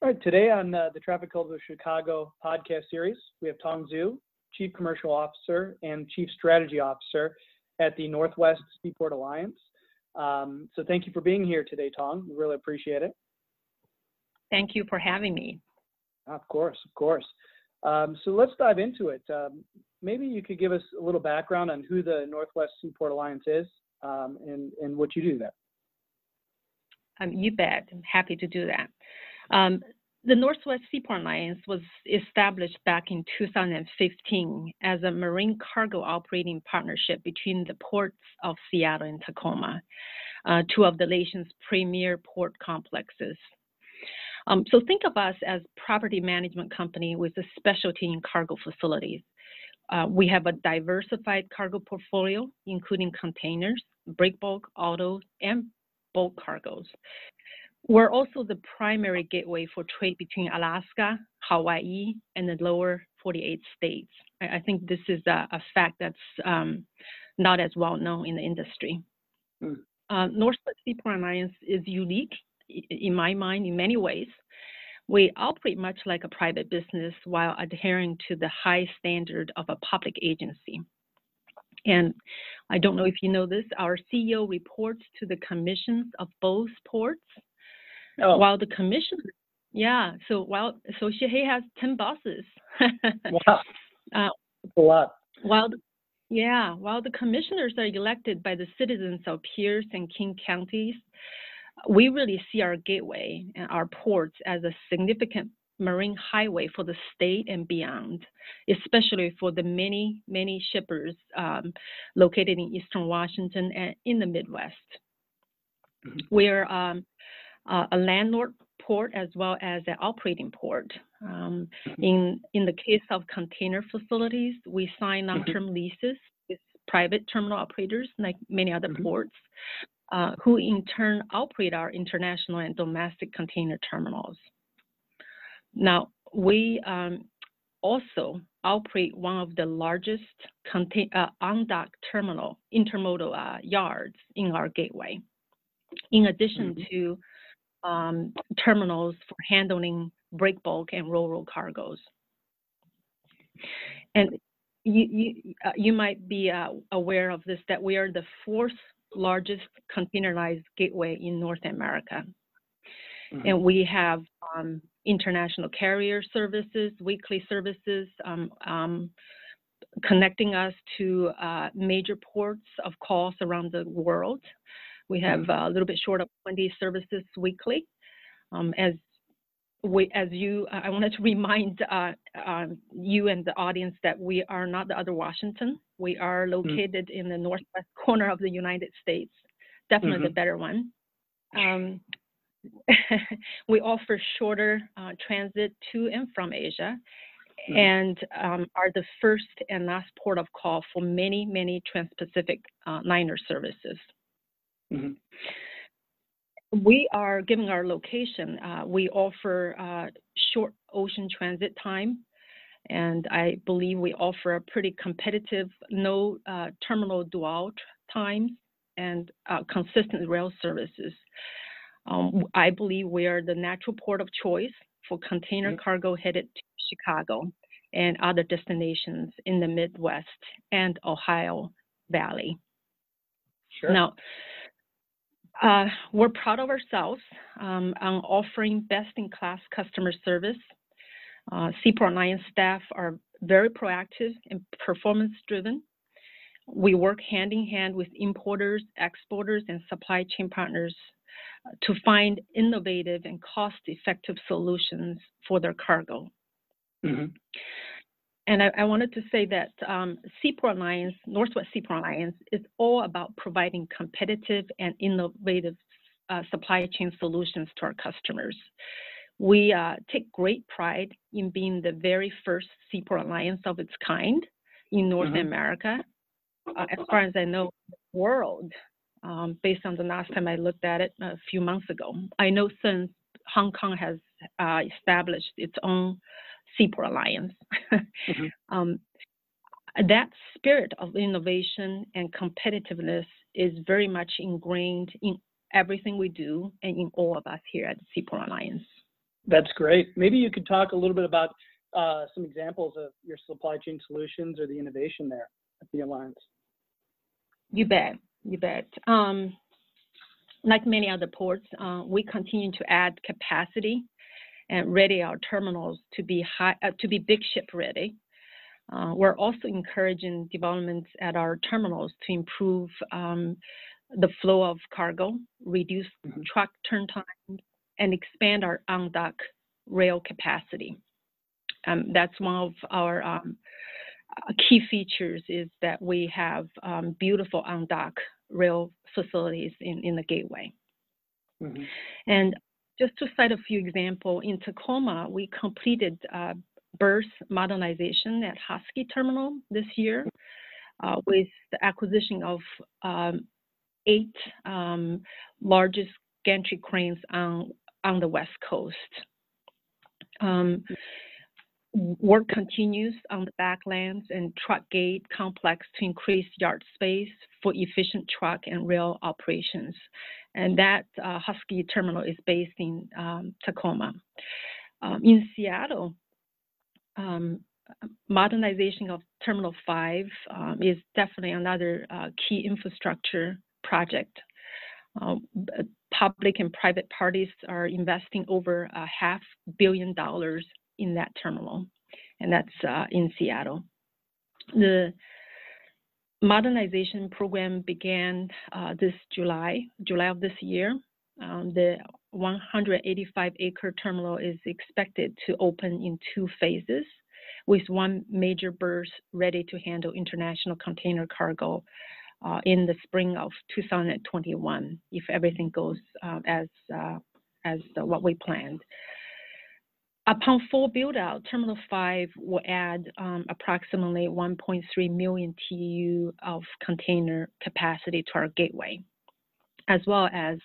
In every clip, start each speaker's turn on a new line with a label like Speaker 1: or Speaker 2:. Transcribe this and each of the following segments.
Speaker 1: All right, today on uh, the Traffic Club of Chicago podcast series, we have Tong Zhu, Chief Commercial Officer and Chief Strategy Officer at the Northwest Seaport Alliance. Um, so thank you for being here today, Tong. We really appreciate it.
Speaker 2: Thank you for having me.
Speaker 1: Of course, of course. Um, so let's dive into it. Um, maybe you could give us a little background on who the Northwest Seaport Alliance is um, and, and what you do there.
Speaker 2: Um, you bet. I'm happy to do that. Um, the Northwest Seaport Alliance was established back in 2015 as a marine cargo operating partnership between the ports of Seattle and Tacoma, uh, two of the nation's premier port complexes. Um, so think of us as property management company with a specialty in cargo facilities. Uh, we have a diversified cargo portfolio, including containers, break bulk, autos, and bulk cargoes. We're also the primary gateway for trade between Alaska, Hawaii, and the lower 48 states. I, I think this is a, a fact that's um, not as well known in the industry. Mm. Uh, Northwest Seaport Alliance is unique in my mind, in many ways. We operate much like a private business while adhering to the high standard of a public agency. And I don't know if you know this, our CEO reports to the commissions of both ports, oh. while the commission, yeah, so while so she has 10 bosses.
Speaker 1: wow. Uh, a lot.
Speaker 2: While yeah, while the commissioners are elected by the citizens of Pierce and King counties, we really see our gateway and our ports as a significant marine highway for the state and beyond, especially for the many, many shippers um, located in Eastern Washington and in the Midwest. Mm-hmm. We're um, uh, a landlord port as well as an operating port. Um, mm-hmm. in, in the case of container facilities, we sign long-term mm-hmm. leases with private terminal operators like many other mm-hmm. ports. Uh, who in turn operate our international and domestic container terminals. Now, we um, also operate one of the largest uh, on-dock terminal intermodal uh, yards in our gateway, in addition mm-hmm. to um, terminals for handling break bulk and ro-ro cargoes. And you, you, uh, you might be uh, aware of this, that we are the fourth largest containerized gateway in North America. Mm-hmm. And we have um, international carrier services, weekly services, um, um, connecting us to uh, major ports of calls around the world. We have uh, a little bit short of 20 services weekly. Um, as we, as you, I wanted to remind uh, um, you and the audience that we are not the other Washington. We are mm. located mm-hmm. in the northwest corner of the United States, definitely mm-hmm. the better one. Um, we offer shorter uh, transit to and from Asia mm-hmm. and um, are the first and last port of call for many, many Trans Pacific uh, liner services. Mm-hmm we are giving our location. Uh, we offer uh, short ocean transit time, and I believe we offer a pretty competitive no uh, terminal dwell times and uh, consistent rail services. Um, I believe we are the natural port of choice for container mm-hmm. cargo headed to Chicago and other destinations in the Midwest and Ohio Valley.
Speaker 1: Sure.
Speaker 2: Now, uh, we're proud of ourselves um, on offering best-in-class customer service. Uh, Seaport Alliance staff are very proactive and performance-driven. We work hand in hand with importers, exporters, and supply chain partners uh, to find innovative and cost-effective solutions for their cargo. Mm-hmm. And I, I, wanted to say that um, Seaport Alliance, Northwest Seaport Alliance, is all about providing competitive and innovative uh, supply chain solutions to our customers. We uh, take great pride in being the very first Seaport Alliance of its kind in North mm-hmm. America. Uh, as far as I know, the world, um, based on the last time I looked at it a few months ago. I know since Hong Kong has uh, established its own Seaport Alliance. mm-hmm. um, that spirit of innovation and competitiveness is very much ingrained in everything we do and in all of us here at the Seaport Alliance.
Speaker 1: That's great. Maybe you could talk a little bit about uh, some examples of your supply chain solutions or the innovation there at the Alliance.
Speaker 2: You bet. You bet. Um, like many other ports, uh, we continue to add capacity and ready our terminals to be high, uh, to be big ship ready. Uh, we're also encouraging developments at our terminals to improve um, the flow of cargo, reduce mm-hmm. truck turn times, and expand our on dock rail capacity. Um, that's one of our um, uh, key features is that we have um, beautiful on dock rail facilities in, in the gateway. Mm-hmm. And just to cite a few examples, in Tacoma, we completed uh, berth modernization at Husky Terminal this year uh, with the acquisition of um, eight um, largest gantry cranes on, on the West Coast. Um, work continues on the backlands and truck gate complex to increase yard space for efficient truck and rail operations. And that uh, Husky terminal is based in um, Tacoma. Um, in Seattle, um, modernization of Terminal 5 um, is definitely another uh, key infrastructure project. Uh, public and private parties are investing over a half billion dollars in that terminal, and that's uh, in Seattle. The modernization program began uh, this July, July of this year. Um, the 185 acre terminal is expected to open in two phases with one major berth ready to handle international container cargo uh, in the spring of 2021 if everything goes uh, as uh, as what we planned. Upon full build-out, Terminal 5 will add um, approximately 1.3 million TEU of container capacity to our gateway, as well as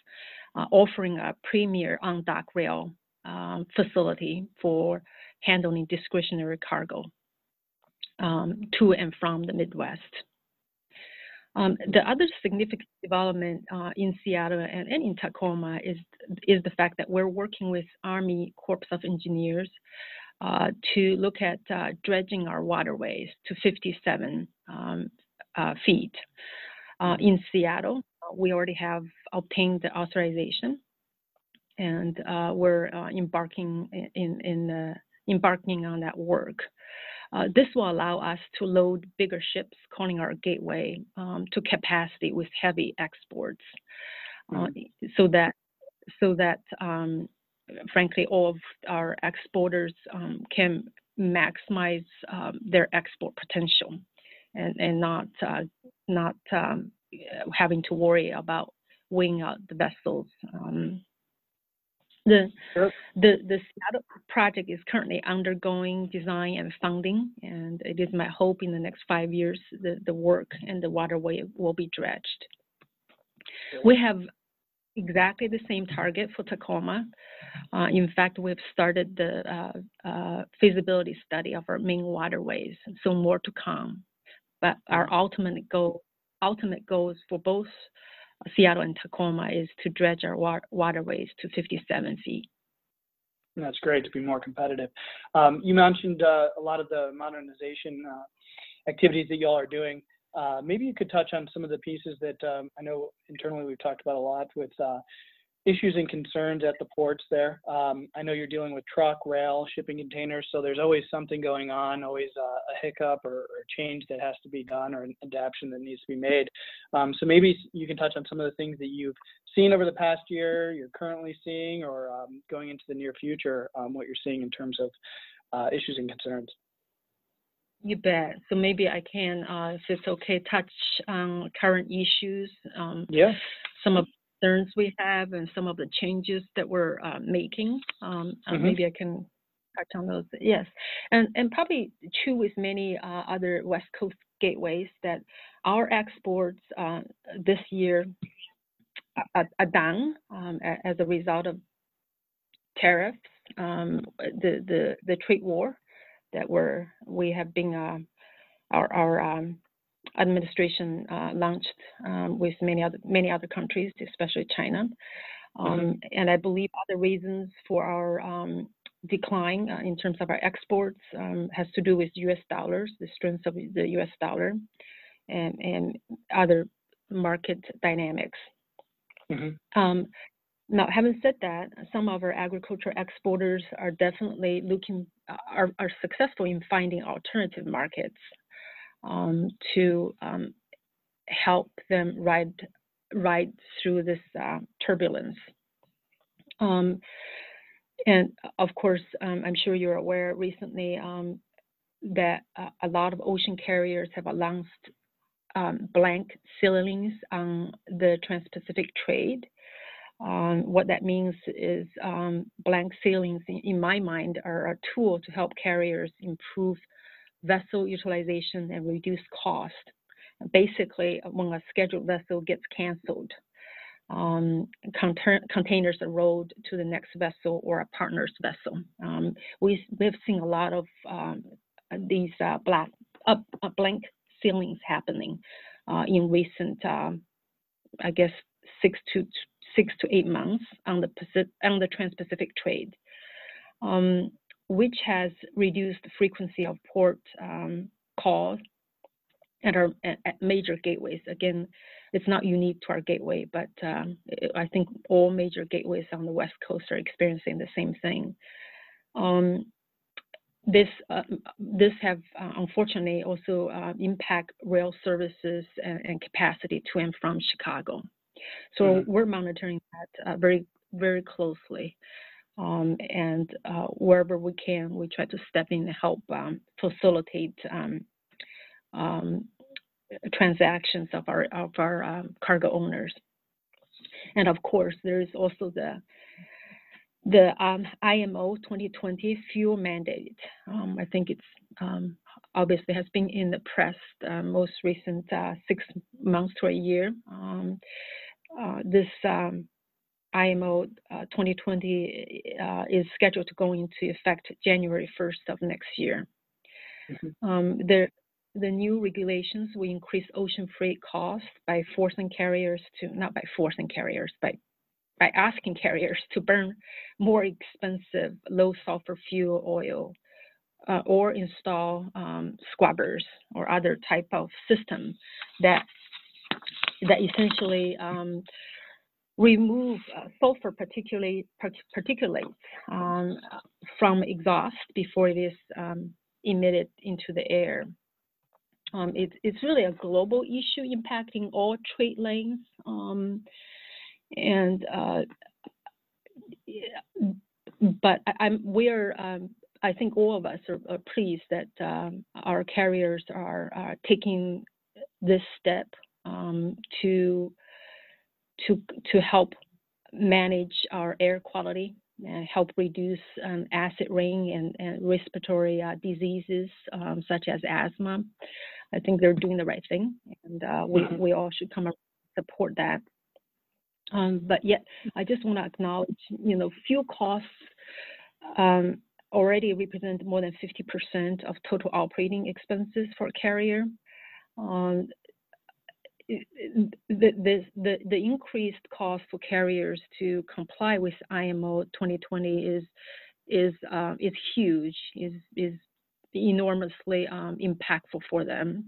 Speaker 2: uh, offering a premier on-dock rail um, facility for handling discretionary cargo um, to and from the Midwest. Um, the other significant development uh, in Seattle and, and, in Tacoma is, is the fact that we're working with Army Corps of Engineers uh, to look at uh, dredging our waterways to 57 um, uh, feet. Uh, in Seattle, uh, we already have obtained the authorization and we're embarking in, in embarking on that work. Uh, this will allow us to load bigger ships calling our gateway um, to capacity with heavy exports, uh, mm-hmm. so that so that um, frankly all of our exporters um, can maximize um, their export potential, and and not uh, not um, having to worry about weighing out the vessels um, the, sure. the, the Seattle project is currently undergoing design and funding, and it is my hope in the next five years the, the work and the waterway will be dredged. We have exactly the same target for Tacoma. Uh, in fact, we've started the uh, uh, feasibility study of our main waterways, so more to come. But our ultimate goal, ultimate goals for both Seattle and Tacoma is to dredge our wa waterways to 57 feet.
Speaker 1: That's great to be more competitive. Um, you mentioned uh, a lot of the modernization uh, activities that y'all are doing. Uh, maybe you could touch on some of the pieces that um, I know internally we've talked about a lot with uh, issues and concerns at the ports there. Um, I know you're dealing with truck, rail, shipping containers, so there's always something going on, always uh, a hiccup or, or, change that has to be done or an adaptation that needs to be made. Um, so maybe you can touch on some of the things that you've seen over the past year, you're currently seeing, or um, going into the near future, um, what you're seeing in terms of uh, issues and concerns.
Speaker 2: You bet. So maybe I can, uh, if it's okay, touch on current issues.
Speaker 1: Um, yeah.
Speaker 2: Some of concerns we have and some of the changes that we're uh, making. Um, uh, mm-hmm. Maybe I can touch on those. Yes, and and probably true with many uh, other West Coast gateways that our exports uh, this year are, are down um, as a result of tariffs, um, the the the trade war that we're we have been uh, our our um, administration uh, launched um, with many other many other countries, especially China. Um, mm-hmm. And I believe other reasons for our um, decline uh, in terms of our exports um, has to do with U.S. dollars, the strength of the U.S. dollar, and, and other market dynamics. Mm-hmm. Um, now, having said that, some of our agriculture exporters are definitely looking uh, are, are successful in finding alternative markets um, to um, help them ride ride through this uh, turbulence. Um, and of course, um, I'm sure you're aware recently um, that a lot of ocean carriers have announced um, blank sailings on the Trans-Pacific trade. Um, what that means is um, blank sailings, in, in, my mind, are a tool to help carriers improve vessel utilization and reduce cost. Basically, when a scheduled vessel gets canceled, um, containers are rolled to the next vessel or a partner's vessel. Um, we, we've seen a lot of um, these uh, black, uh, blank sailings happening uh, in recent, um, I guess, six to six to eight months on the Pacific, on the Trans-Pacific trade, um, which has reduced the frequency of port um, calls at our at major gateways. Again, it's not unique to our gateway, but um, I think all major gateways on the West Coast are experiencing the same thing. Um, this uh, this have uh, unfortunately also uh, impact rail services and, and, capacity to and from Chicago. So mm-hmm. we're monitoring that uh, very very closely, um, and uh, wherever we can, we try to step in and help um, facilitate um, um transactions of our of our um, cargo owners. And of course, there is also the the IMO 2020 fuel mandate. I think it's obviously has been in the press uh, most recent uh, six months to a year. Um, uh, this um, IMO uh, 2020 uh, is scheduled to go into effect January 1st of next year. Mm-hmm. Um, there, the new regulations will increase ocean freight costs by forcing carriers to, not by forcing carriers, by, by asking carriers to burn more expensive low sulfur fuel oil uh, or install um, scrubbers or other type of system that, that essentially um, remove uh, sulfur particularly, particulates um, from exhaust before it is um, emitted into the air. Um, it, it's really a global issue impacting all trade lanes. Um, and uh, but I, am we're um, I think all of us are, are pleased that um, our carriers are, are, taking this step to to to help manage our air quality and help reduce um, acid rain and, and respiratory uh, diseases um, such as asthma. I think they're doing the right thing, and uh, we mm-hmm. we all should come and support that. Um, but yet, I just want to acknowledge, you know, fuel costs um, already represent more than 50% of total operating expenses for a carrier. Um, the, the, the, the increased cost for carriers to comply with IMO 2020 is is uh, is huge, is is enormously um, impactful for them.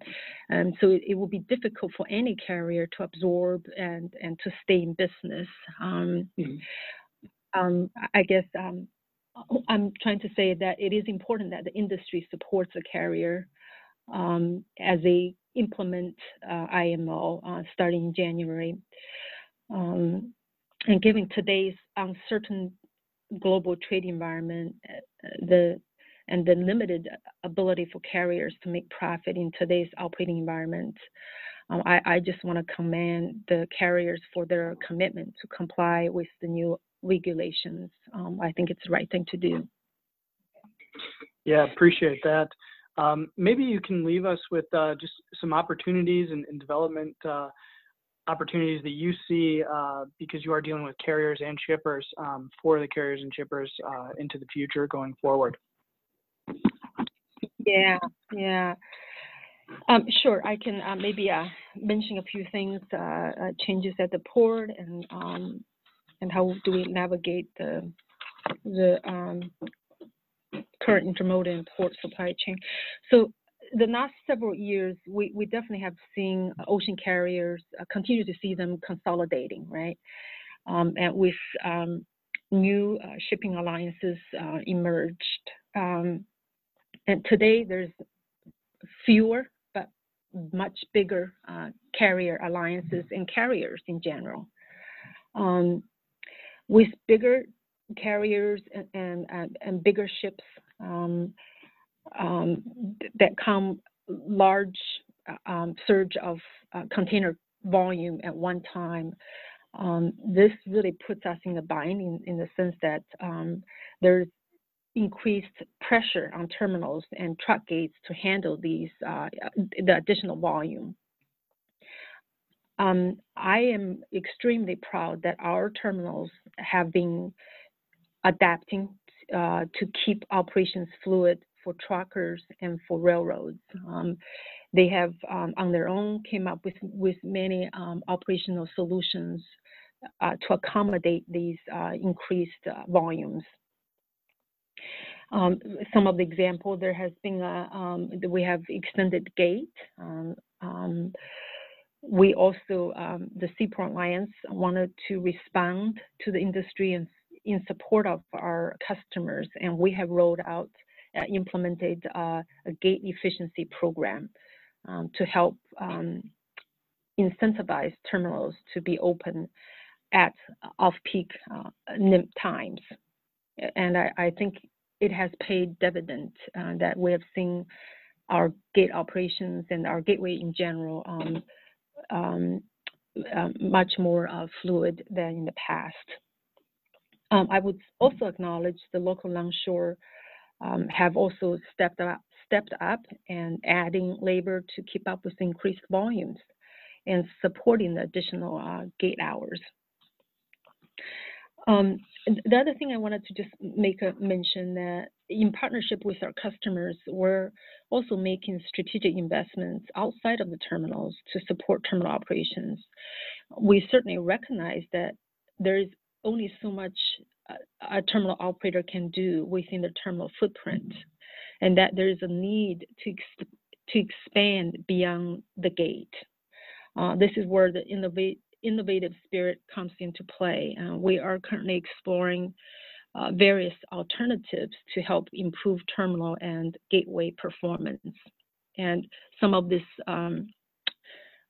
Speaker 2: And so it, it, will be difficult for any carrier to absorb and, and to stay in business. Um, mm-hmm. um, I guess um, I'm trying to say that it is important that the industry supports a carrier um, as they implement uh, IMO uh, starting in January. Um, and given today's uncertain global trade environment, uh, the and the limited ability for carriers to make profit in today's operating environment. Um, I, I, just want to commend the carriers for their commitment to comply with the new regulations. Um, I think it's the right thing to do.
Speaker 1: Yeah, appreciate that. Um, maybe you can leave us with uh, just some opportunities and, and development uh, opportunities that you see uh, because you are dealing with carriers and shippers um, for the carriers and shippers uh, into the future going forward.
Speaker 2: Yeah, yeah. Um, sure, I can uh, maybe uh, mention a few things, changes at the port and um, and how do we navigate the the um, current intermodal and port supply chain. So the last several years, we, we definitely have seen ocean carriers uh, continue to see them consolidating, right? Um, and with um, new uh, shipping alliances uh, emerged. Um, and today there's fewer but much bigger uh, carrier alliances and carriers in general. Um, with bigger carriers and, and, and, bigger ships um, um, that come large uh, um, surge of uh, container volume at one time. Um, this really puts us in a bind in, in the sense that um, there's increased pressure on terminals and truck gates to handle these uh, the additional volume. Um, I am extremely proud that our terminals have been adapting uh, to keep operations fluid for truckers and for railroads. Um, they have um, on their own came up with with many um, operational solutions uh, to accommodate these uh, increased uh, volumes. Um, some of the example there has been a, um, we have extended gate. Um, we also the Seaport Alliance wanted to respond to the industry and in support of our customers, and we have rolled out, uh, implemented uh, a gate efficiency program um, to help um, incentivize terminals to be open at off-peak uh, times. And I, I, think it has paid dividend uh, that we have seen our gate operations and our gateway in general um, um, uh, much more uh, fluid than in the past. Um, I would also acknowledge the local longshore um, have also stepped up, stepped up and adding labor to keep up with increased volumes and supporting the additional uh, gate hours. Um, the other thing I wanted to just make a mention that in partnership with our customers, we're also making strategic investments outside of the terminals to support terminal operations. We certainly recognize that there is only so much a, terminal operator can do within the terminal footprint, and that there is a need to ex- to expand beyond the gate. Uh, this is where the innovate, innovative spirit comes into play. Uh, we are currently exploring uh, various alternatives to help improve terminal and gateway performance. And some of these um,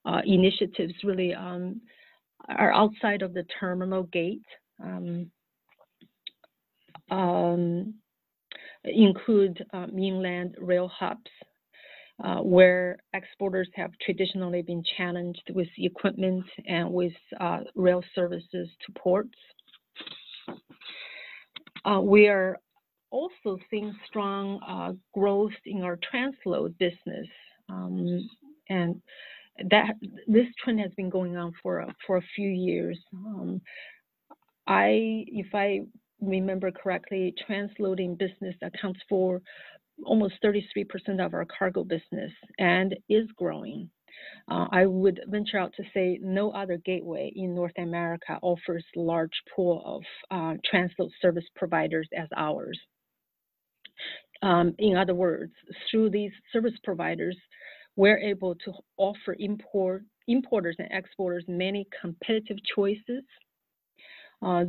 Speaker 2: uh, initiatives really um, are outside of the terminal gate. Um, um, include uh, mainland rail hubs, uh, where exporters have traditionally been challenged with equipment and with uh, rail services to ports. Uh, we are also seeing strong uh, growth in our transload business, um, and that this trend has been going on for for a few years. Um, I, if I remember correctly, transloading business accounts for almost 33% of our cargo business and is growing. Uh, I would venture out to say no other gateway in North America offers large pool of uh, transload service providers as ours. Um, in other words, through these service providers, we're able to offer import, importers and exporters many competitive choices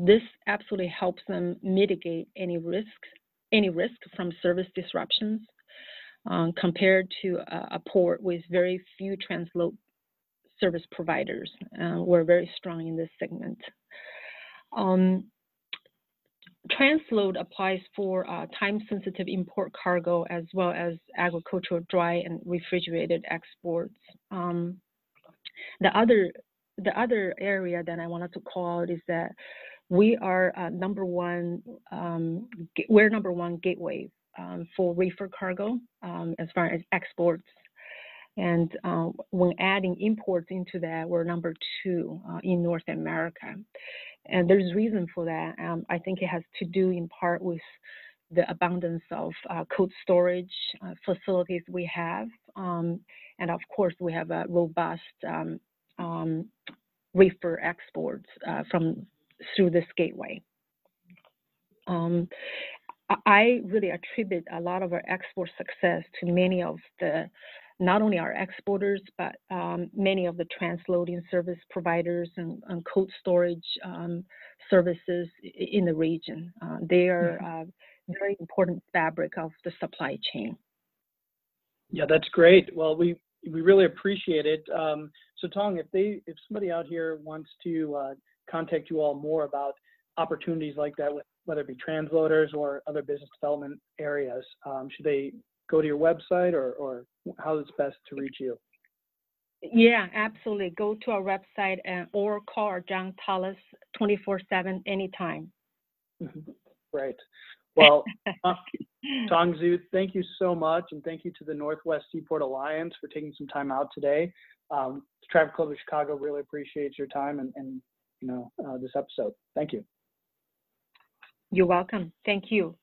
Speaker 2: this absolutely helps them mitigate any risks, any risk from service disruptions um, compared to a, a, port with very few transload service providers. Uh, we're very strong in this segment. Um, transload applies for uh, time-sensitive import cargo as well as agricultural dry and refrigerated exports. Um, the other the other area that I wanted to call out is that we are uh, number one, um, we're number one gateway um, for reefer cargo um, as far as exports. And uh, when adding imports into that, we're number two uh, in North America. And there's reason for that. Um, I think it has to do in part with the abundance of uh, cold storage uh, facilities we have. Um, and of course, we have a robust um, um, exports uh, from through this gateway. Um, I- really attribute a lot of our export success to many of the, not only our exporters, but um, many of the transloading service providers and, and cold storage um, services in the region. Uh, they are a very important fabric of the supply chain.
Speaker 1: Yeah, that's great. Well, we we really appreciate it. Um, so, Tong, if they if somebody out here wants to uh, contact you all more about opportunities like that, whether it be transloaders or other business development areas, um, should they go to your website or or how is best to reach you?
Speaker 2: Yeah, absolutely. Go to our website and, or call our John Tallis 24/7 anytime.
Speaker 1: right. Well, Tong Zhu, thank you so much, and thank you to the Northwest Seaport Alliance for taking some time out today. Um, the Traffic Club of Chicago really appreciates your time and, and you know uh, this episode. Thank you.
Speaker 2: You're welcome. Thank you.